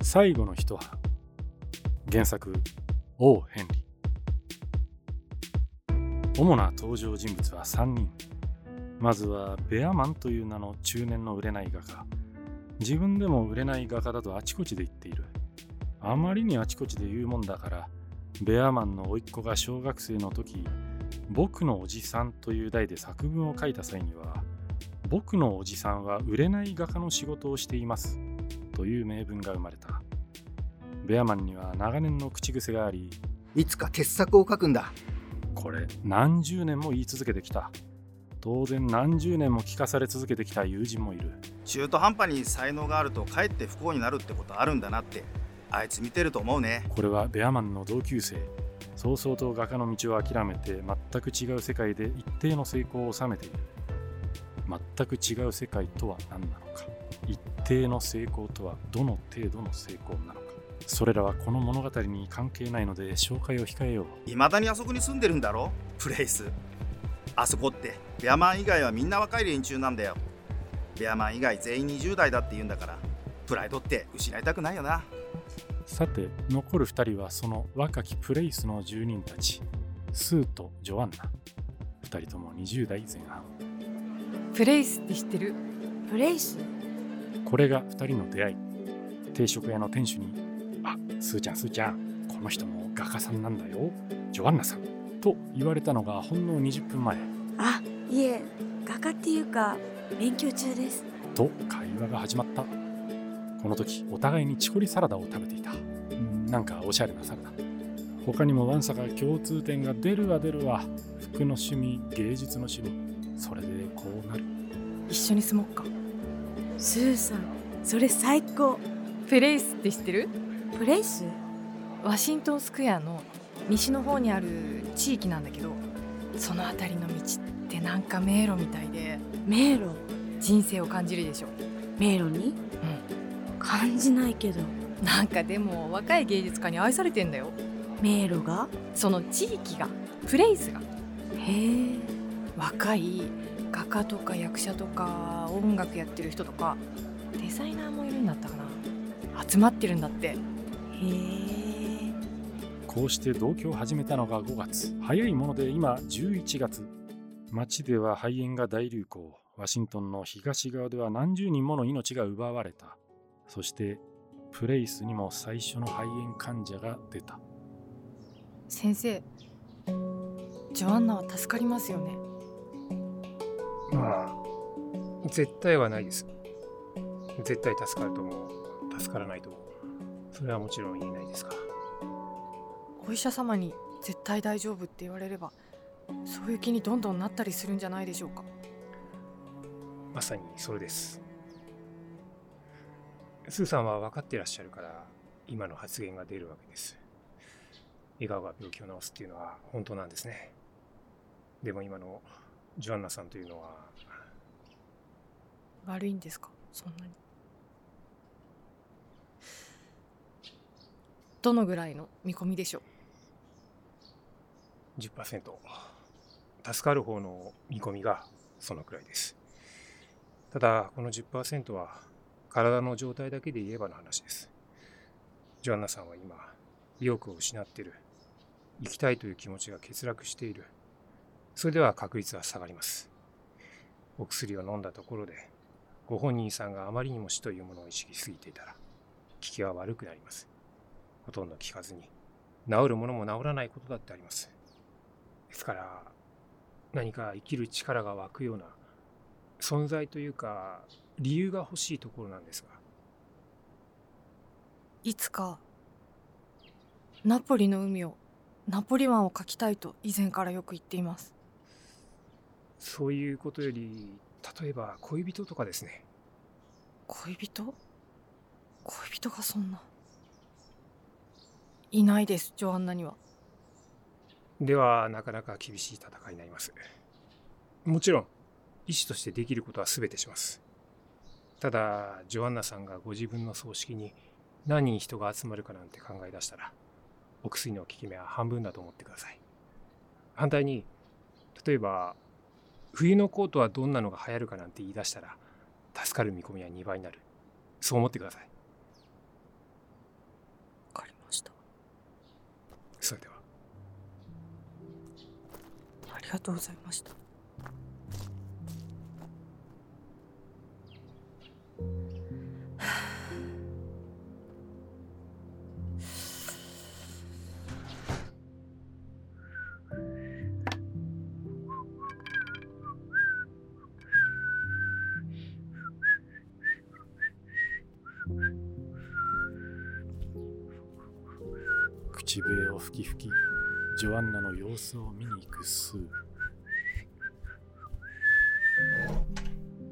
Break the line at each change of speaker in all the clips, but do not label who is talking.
最後の一葉原作王ヘンリー。主な登場人物は3人。まずはベアマンという名の中年の売れない画家。自分でも売れない画家だとあちこちで言っている。あまりにあちこちで言うもんだからベアマンの甥っ子が小学生の時僕のおじさんという題で作文を書いた際には僕のおじさんは売れない画家の仕事をしています。という名文が生まれた。ベアマンには長年の口癖があり
いつか傑作を書くんだ。
これ何十年も言い続けてきた。当然何十年も聞かされ続けてきた友人もいる。
中途半端に才能があるとかえって不幸になるってことあるんだなってあいつ見てると思うね。
これはベアマンの同級生。早々と画家の道を諦めて全く違う世界で一定の成功を収めている。全く違う世界とは何なのか一定の成功とはどの程度の成功なのか。それらはこの物語に関係ないので紹介を控えよう。
未だにあそこに住んでるんだろ？プレイス。あそこって。ベアマン以外はみんな若い連中なんだよ。ベアマン以外全員20代だって言うんだから。プライドって失いたくないよな。
さて残る2人はその若きプレイスの住人たち。スーとジョアンナ。2人とも20代前半。
プレイスって知ってる？
プレイス？
これが2人の出会い。定食屋の店主に「あスーちゃんスーちゃんこの人も画家さんなんだよ。ジョアンナさん」と言われたのがほんの20分前。
あいえ画家っていうか勉強中です。
と会話が始まった。この時お互いにチコリサラダを食べていた。なんかおしゃれなサラダ。他にもわんさか共通点が出るわ出るわ。服の趣味芸術の趣味。それでこうなる。
一緒に住もっか
スーさんそれ最高。
プレイスって知ってる？
プレイス？
ワシントンスクエアの西の方にある地域なんだけどその辺りの道ってなんか迷路みたいで
迷路？
人生を感じるでしょ。
迷路に？
うん。
感じないけど。
なんかでも若い芸術家に愛されてんだよ。
迷路が？
その地域がプレイスが。
へえ。
若い画家とか役者とか音楽やってる人とかデザイナーもいるんだったかな。集まってるんだって。
へえ。
こうして同居を始めたのが5月。早いもので今11月。街では肺炎が大流行。ワシントンの東側では何十人もの命が奪われた。そしてプレイスにも最初の肺炎患者が出た。
先生ジョアンナは助かりますよね
まあ絶対はないです。絶対助かるとも助からないともそれはもちろん言えないですが
お医者様に絶対大丈夫って言われればそういう気にどんどんなったりするんじゃないでしょうか。
まさにそれです。スーさんは分かっていらっしゃるから今の発言が出るわけです。笑顔が病気を治すっていうのは本当なんですね。でも今のジョアンナさんというのは。
悪いんですか？そんなに。どのぐらいの見込みでしょう
？10%助かる方の見込みがそのくらいです。ただこの10%は体の状態だけで言えばの話です。ジョアンナさんは今意欲を失っている。生きたいという気持ちが欠落しているそれでは確率は下がります。お薬を飲んだところでご本人さんがあまりにも死というものを意識しすぎていたら効きは悪くなります。ほとんど効かずに治るものも治らないことだってあります。ですから何か生きる力が湧くような存在というか理由が欲しいところなんですが。
いつかナポリの海をナポリ湾を描きたいと以前からよく言っています。
そういうことより例えば恋人とかですね。
恋人？恋人がそんな。いないですジョアンナには。
ではなかなか厳しい戦いになります。もちろん医師としてできることは全てします。ただジョアンナさんがご自分の葬式に何人人が集まるかなんて考え出したらお薬の効き目は半分だと思ってください。反対に例えば冬のコートはどんなのが流行るかなんて言い出したら助かる見込みは2倍になる。そう思ってください。
わかりました。それでは。
ありがとうございました。ンナの様子を見に行くスー。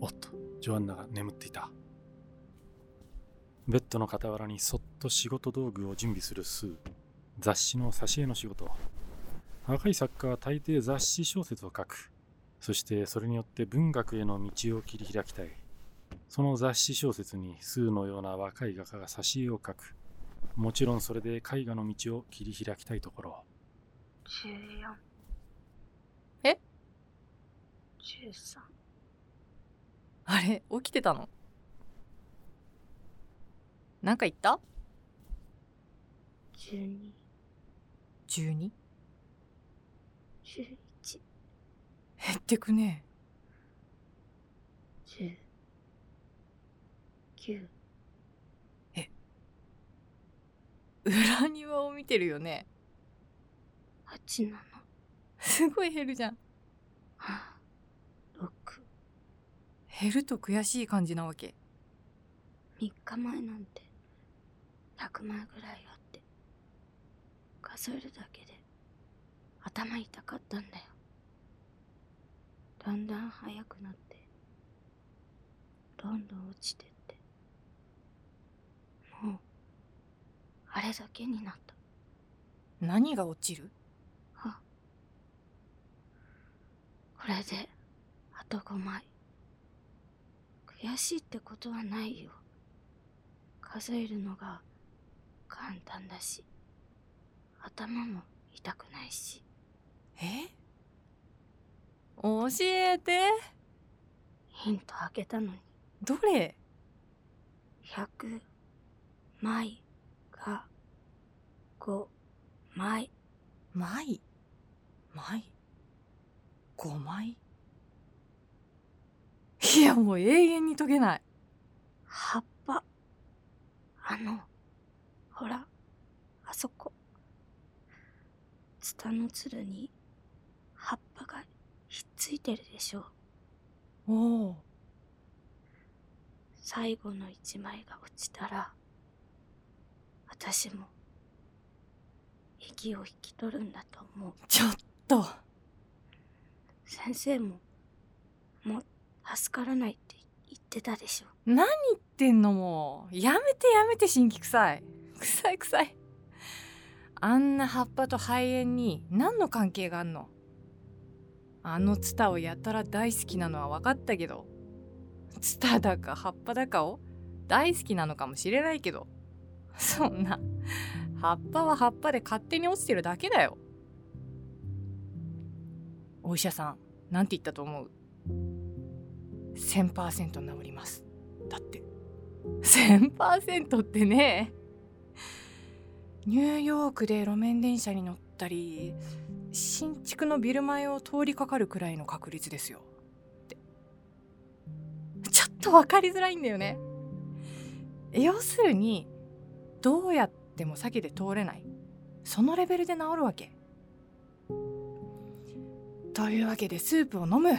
おっとジョアンナが眠っていた。ベッドの傍らにそっと仕事道具を準備するスー。雑誌の挿絵の仕事。若い作家は大抵雑誌小説を書く。そしてそれによって文学への道を切り開きたい。その雑誌小説にスーのような若い画家が挿絵を描く。もちろんそれで絵画の道を切り開きたいところ。
14
え
？13
あれ？起きてたの？なんか言った
？12
12?
11
減ってくね。
10 9
裏庭を見てるよね
8 7
すごい減るじゃん。
6
減ると悔しい感じなわけ。
3日前なんて100枚ぐらいあって数えるだけで頭痛かったんだよ。だんだん速くなってどんどん落ちてってもうあれだけになった。
何が落ちる
あこれであと5枚。悔しいってことはないよ。数えるのが簡単だし頭も痛くないし。
え？教えて。
ヒントあげたのに。
どれ
？100枚が5枚。
枚？枚？5枚？いやもう永遠に解けない。
葉っぱ。あのほらあそこ。ツタのつるに葉っぱがひっついてるでしょ。
おお
最後の一枚が落ちたら私も息を引き取るんだと思う。
ちょっと
先生ももう助からないって言ってたでしょ。
何言ってんのもう。やめてやめて新規臭い。臭い臭い。あんな葉っぱと肺炎に何の関係があんの？あのツタをやたら大好きなのは分かったけど。ツタだか葉っぱだかを大好きなのかもしれないけど。そんな。葉っぱは葉っぱで勝手に落ちてるだけだよ。お医者さんなんて言ったと思う？1000%治ります。だって。1000%ってね。ニューヨークで路面電車に乗ったり新築のビル前を通りかかるくらいの確率ですよ。って。ちょっと分かりづらいんだよね。要するにどうやっても避けて通れない。そのレベルで治るわけ。というわけでスープを飲む。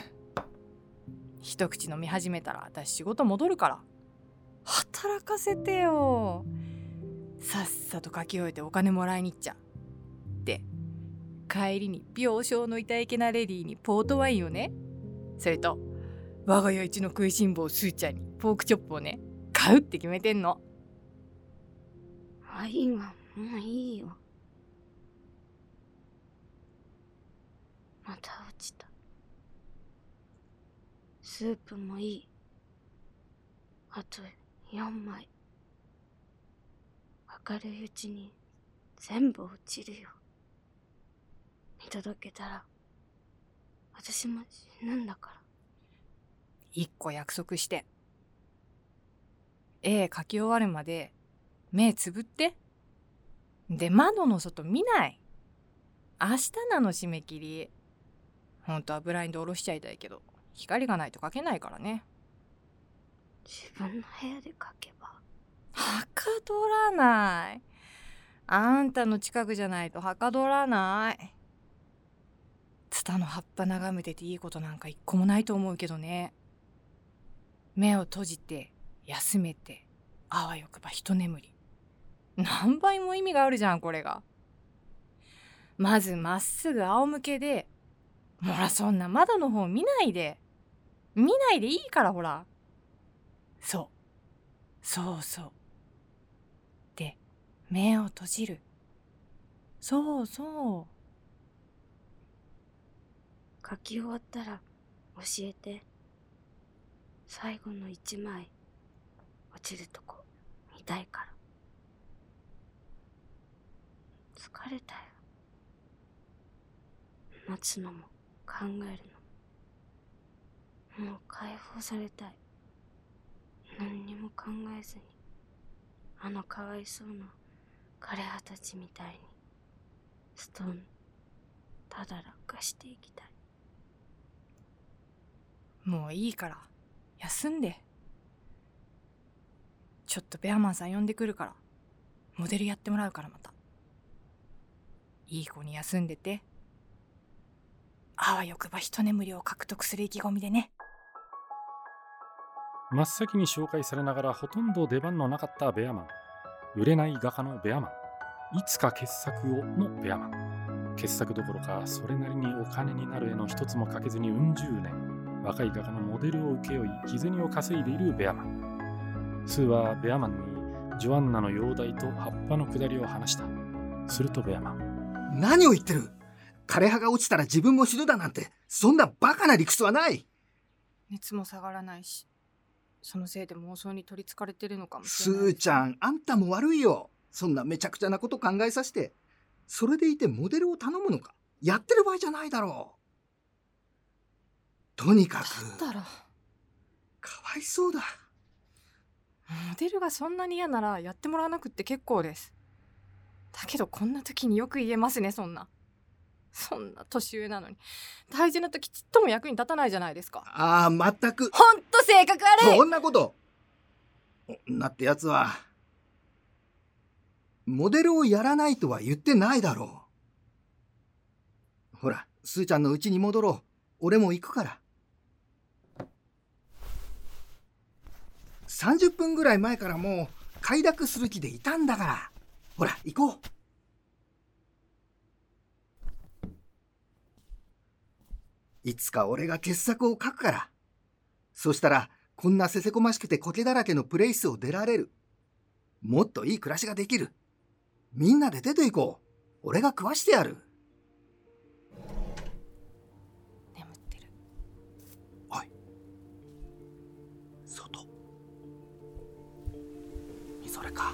一口飲み始めたら私仕事戻るから。働かせてよ。さっさと書き終えてお金もらいに行っちゃで帰りに病床の痛いけなレディーにポートワインをね。それと我が家一の食いしん坊スーちゃんにポークチョップをね買うって決めてんの。
ワインはもういいよ。また落ちた。スープもいい。あと4枚。明るいうちに全部落ちるよ。見届けたら私も死ぬんだから。
一個約束して。絵描き終わるまで目つぶって。で窓の外見ない。明日なの締め切り。本当はブラインド下ろしちゃいたいけど光がないと描けないからね。
自分の部屋で描けば。
はかどらない。あんたの近くじゃないとはかどらない。ツタの葉っぱ眺めてていいことなんか一個もないと思うけどね。目を閉じて休めてあわよくば一眠り。何倍も意味があるじゃんこれが。まずまっすぐ仰向けでほらそんな窓の方見ないで。見ないでいいからほら。そう。そうそう。で目を閉じる。そうそう。
書き終わったら教えて。最後の一枚。落ちるとこ。見たいから。疲れたよ。待つのも考えるの。もう解放されたい。何にも考えずに。あのかわいそうな枯葉たちみたいに。ストーンただ落下していきたい。
もういいから。休んで。ちょっとベアマンさん呼んでくるから。モデルやってもらうからまた。いい子に休んでて。あわよくば一眠りを獲得する意気込みでね。
真っ先に紹介されながらほとんど出番のなかったベアマン。売れない画家のベアマン。いつか傑作をのベアマン。傑作どころかそれなりにお金になる絵の一つも描けずにうん十年。若い画家のモデルを請け負い日銭を稼いでいるベアマン。スーはベアマンにジョアンナの容体と葉っぱの下りを話した。するとベアマン。
何を言ってる？枯葉が落ちたら自分も死ぬだなんてそんなバカな理屈はない。
熱も下がらないしそのせいで妄想に取りつかれてるのかもし
ス
れない。
ーちゃんあんたも悪いよ。そんなめちゃくちゃなこと考えさせて。それでいてモデルを頼むのか？やってる場合じゃないだろう。とにかく
だったら。
かわいそうだ。
モデルがそんなに嫌ならやってもらわなくって結構です。だけどこんな時によく言えますねそんな そんな年上なのに。大事な時ちっとも役に立たないじゃないですか。
ああ全く。
ほんと性格悪い。
そんなこと。女ってやつはモデルをやらないとは言ってないだろう。ほらスーちゃんの家に戻ろう。俺も行くから。30分ぐらい前からもう快諾する気でいたんだから。ほら行こういつか俺が傑作を書くから。そしたらこんなせせこましくて苔だらけのプレイスを出られる。もっといい暮らしができる。みんなで出て行こう。俺が食わしてやる。
眠ってる。
おい。外。それか。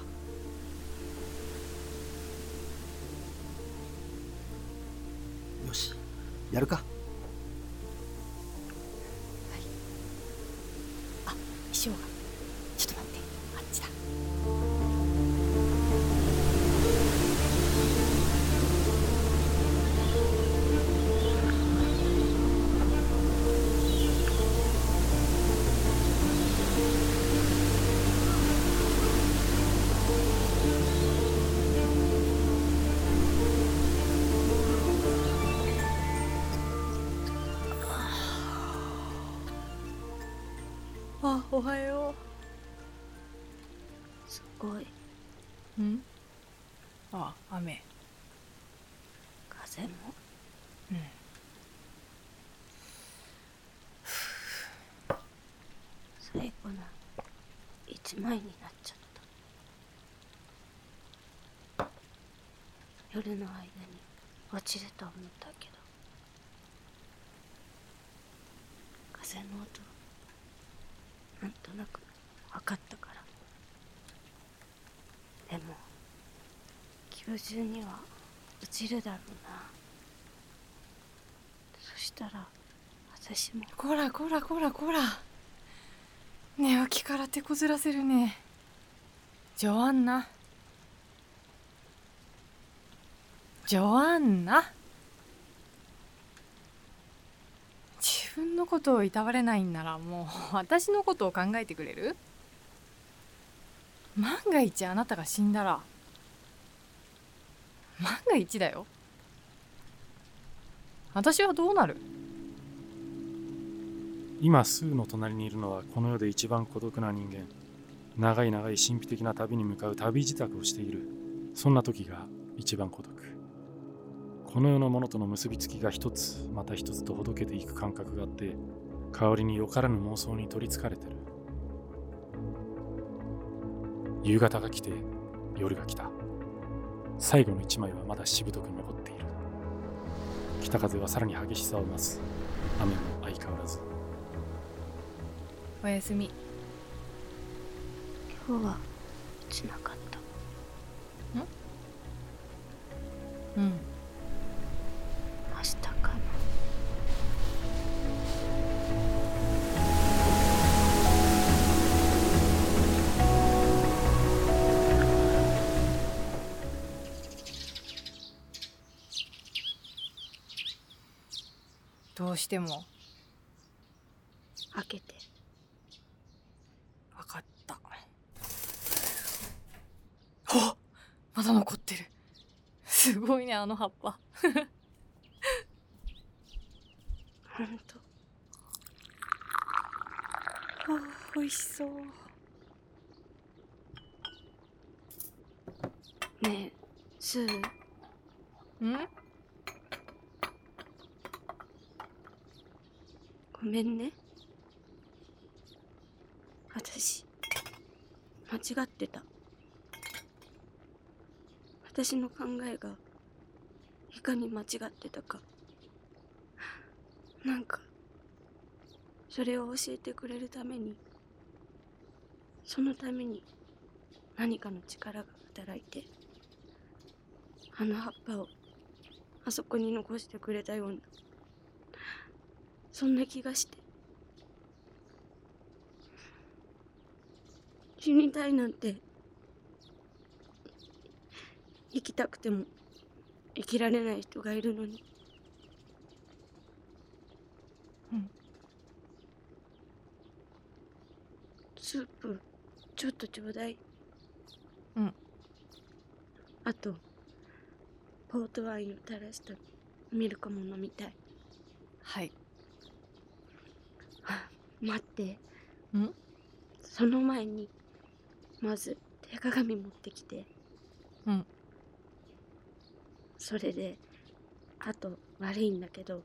よし。やるか
おはよ
すごい。
うん？あ雨
風も？
うん
最後の一枚になっちゃった。夜の間に落ちると思ったけど。風の音。なんとなく分かったから。でも。今日中には落ちるだろうな。そしたら私も
こらこらこらこら寝起きから手こずらせるねジョアンナジョアンナ分のことをいたわれないんならもう私のことを考えてくれる？万が一あなたが死んだら。万が一だよ。私はどうなる？
今スーの隣にいるのはこの世で一番孤独な人間。長い長い神秘的な旅に向かう旅支度をしている。そんな時が一番孤独。この世のものとの結びつきが一つまた一つとほどけていく感覚があって香りによからぬ妄想に取りつかれてる。夕方が来て夜が来た。最後の一枚はまだしぶとく残っている。北風はさらに激しさを増す。雨も相変わらず。
おやすみ。
今日は落ちなかった。
うんしても。
開けて。
分かった。あまだ残ってる。すごいねあの葉っぱ。
ほんと。
あ美味しそう。
ねえスー。
うん？
ごめんね。私間違ってた。私の考えがいかに間違ってたか。なんかそれを教えてくれるためにそのために何かの力が働いてあの葉っぱをあそこに残してくれたようなそんな気がして。死にたいなんて生きたくても生きられない人がいるのに。
うん。
スープちょっとちょうだい。
うん。
あとポートワインを垂らしたミルクも飲みたい。
はい。
あ待って。
ん？
その前にまず手鏡持ってきて。
うん。
それであと悪いんだけど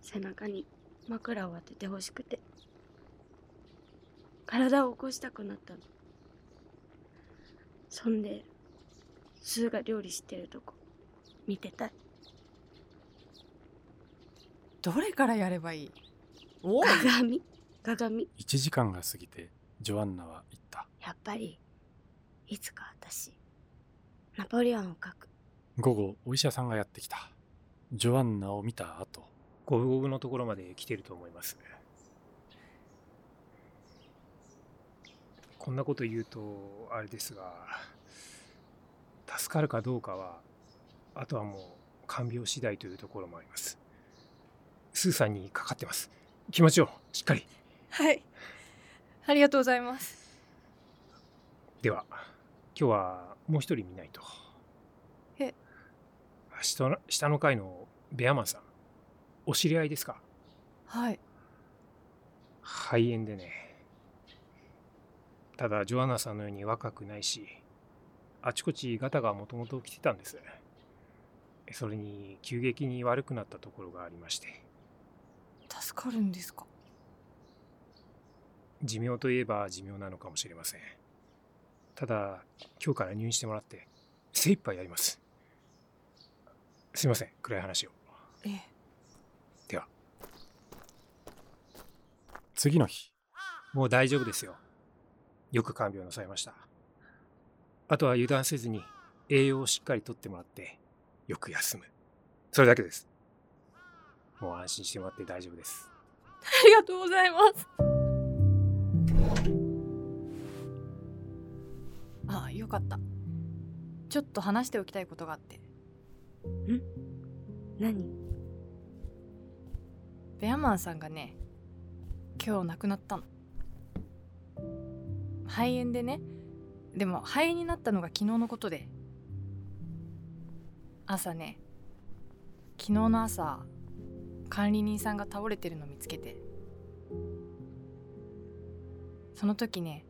背中に枕を当ててほしくて。体を起こしたくなったの。そんでスーが料理してるとこ見てた。い
どれからやればいい？
鏡？鏡
？1時間が過ぎてジョアンナは言った。
やっぱりいつか私ナポレオンを描く。
午後お医者さんがやってきた。ジョアンナを見た後。
五分五分のところまで来てると思います。こんなこと言うとあれですが助かるかどうかはあとはもう看病次第というところもあります。スーさんにかかってます気持ちをしっかり。
はい。ありがとうございます。
では今日はもう一人見ないと。
え。
下の下の階のベアマンさんお知り合いですか？
はい。
肺炎でね。ただジョアンナさんのように若くないしあちこちガタがもともと来てたんです。それに急激に悪くなったところがありまして
助かるんですか？
寿命といえば寿命なのかもしれません。ただ今日から入院してもらって精一杯やります。すいません暗い話を。
ええ。
では。
次の日
もう大丈夫ですよ。よく看病なさいました。あとは油断せずに栄養をしっかりとってもらってよく休む。それだけですもう安心してもらって大丈夫です。
ありがとうございます。ああよかった。ちょっと話しておきたいことがあって。
何？
ベベアマンさんがね今日亡くなったの。肺炎でね。でも肺炎になったのが昨日のことで。朝ね昨日の朝管理人さんが倒れてるの見つけて。その時ね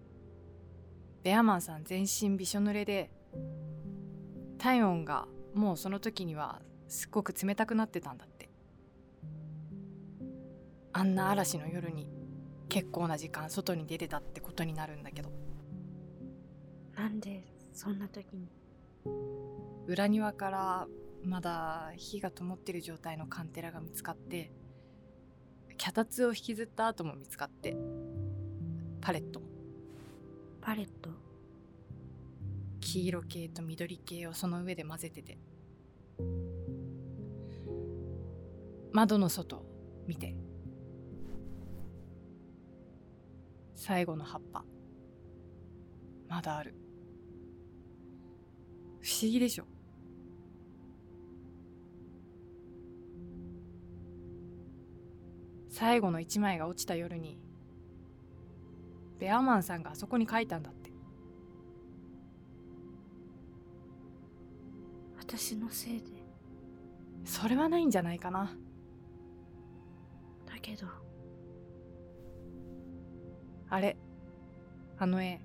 ベアマンさん全身びしょ濡れで体温がもうその時にはすっごく冷たくなってたんだって。あんな嵐の夜に結構な時間外に出てたってことになるんだけど。
なんでそんな時に？
裏庭からまだ火が灯ってる状態のカンテラが見つかって脚立を引きずった後も見つかってパレット。
パレット？
黄色系と緑系をその上で混ぜてて窓の外見て最後の葉っぱまだある。不思議でしょ？最後の一枚が落ちた夜にベアマンさんがあそこに書いたんだって。
私のせいで。
それはないんじゃないかな。
だけど。
あれあの絵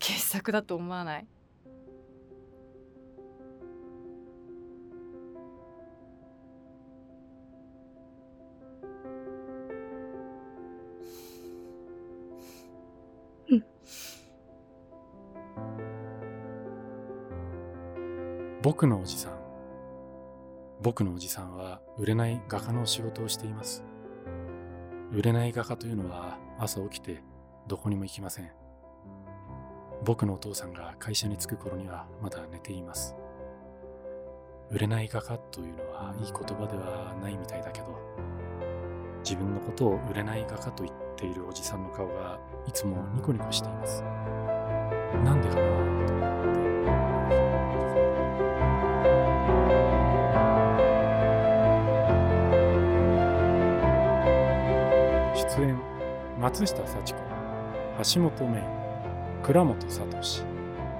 傑作だと思わない？
僕のおじさん。僕のおじさんは売れない画家の仕事をしています。売れない画家というのは朝起きてどこにも行きません。僕のお父さんが会社に着く頃にはまだ寝ています。売れない画家というのはいい言葉ではないみたいだけど、自分のことを売れない画家と言っているおじさんの顔がいつもニコニコしています。なんでかな？出演松下幸子橋本芽倉本聡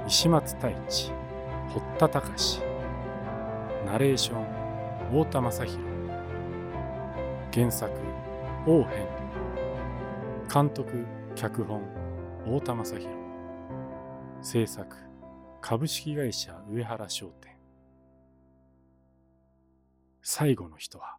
石松太一堀田隆ナレーション太田正宏。原作王編。監督脚本太田正宏。制作株式会社上原商店。最後の人は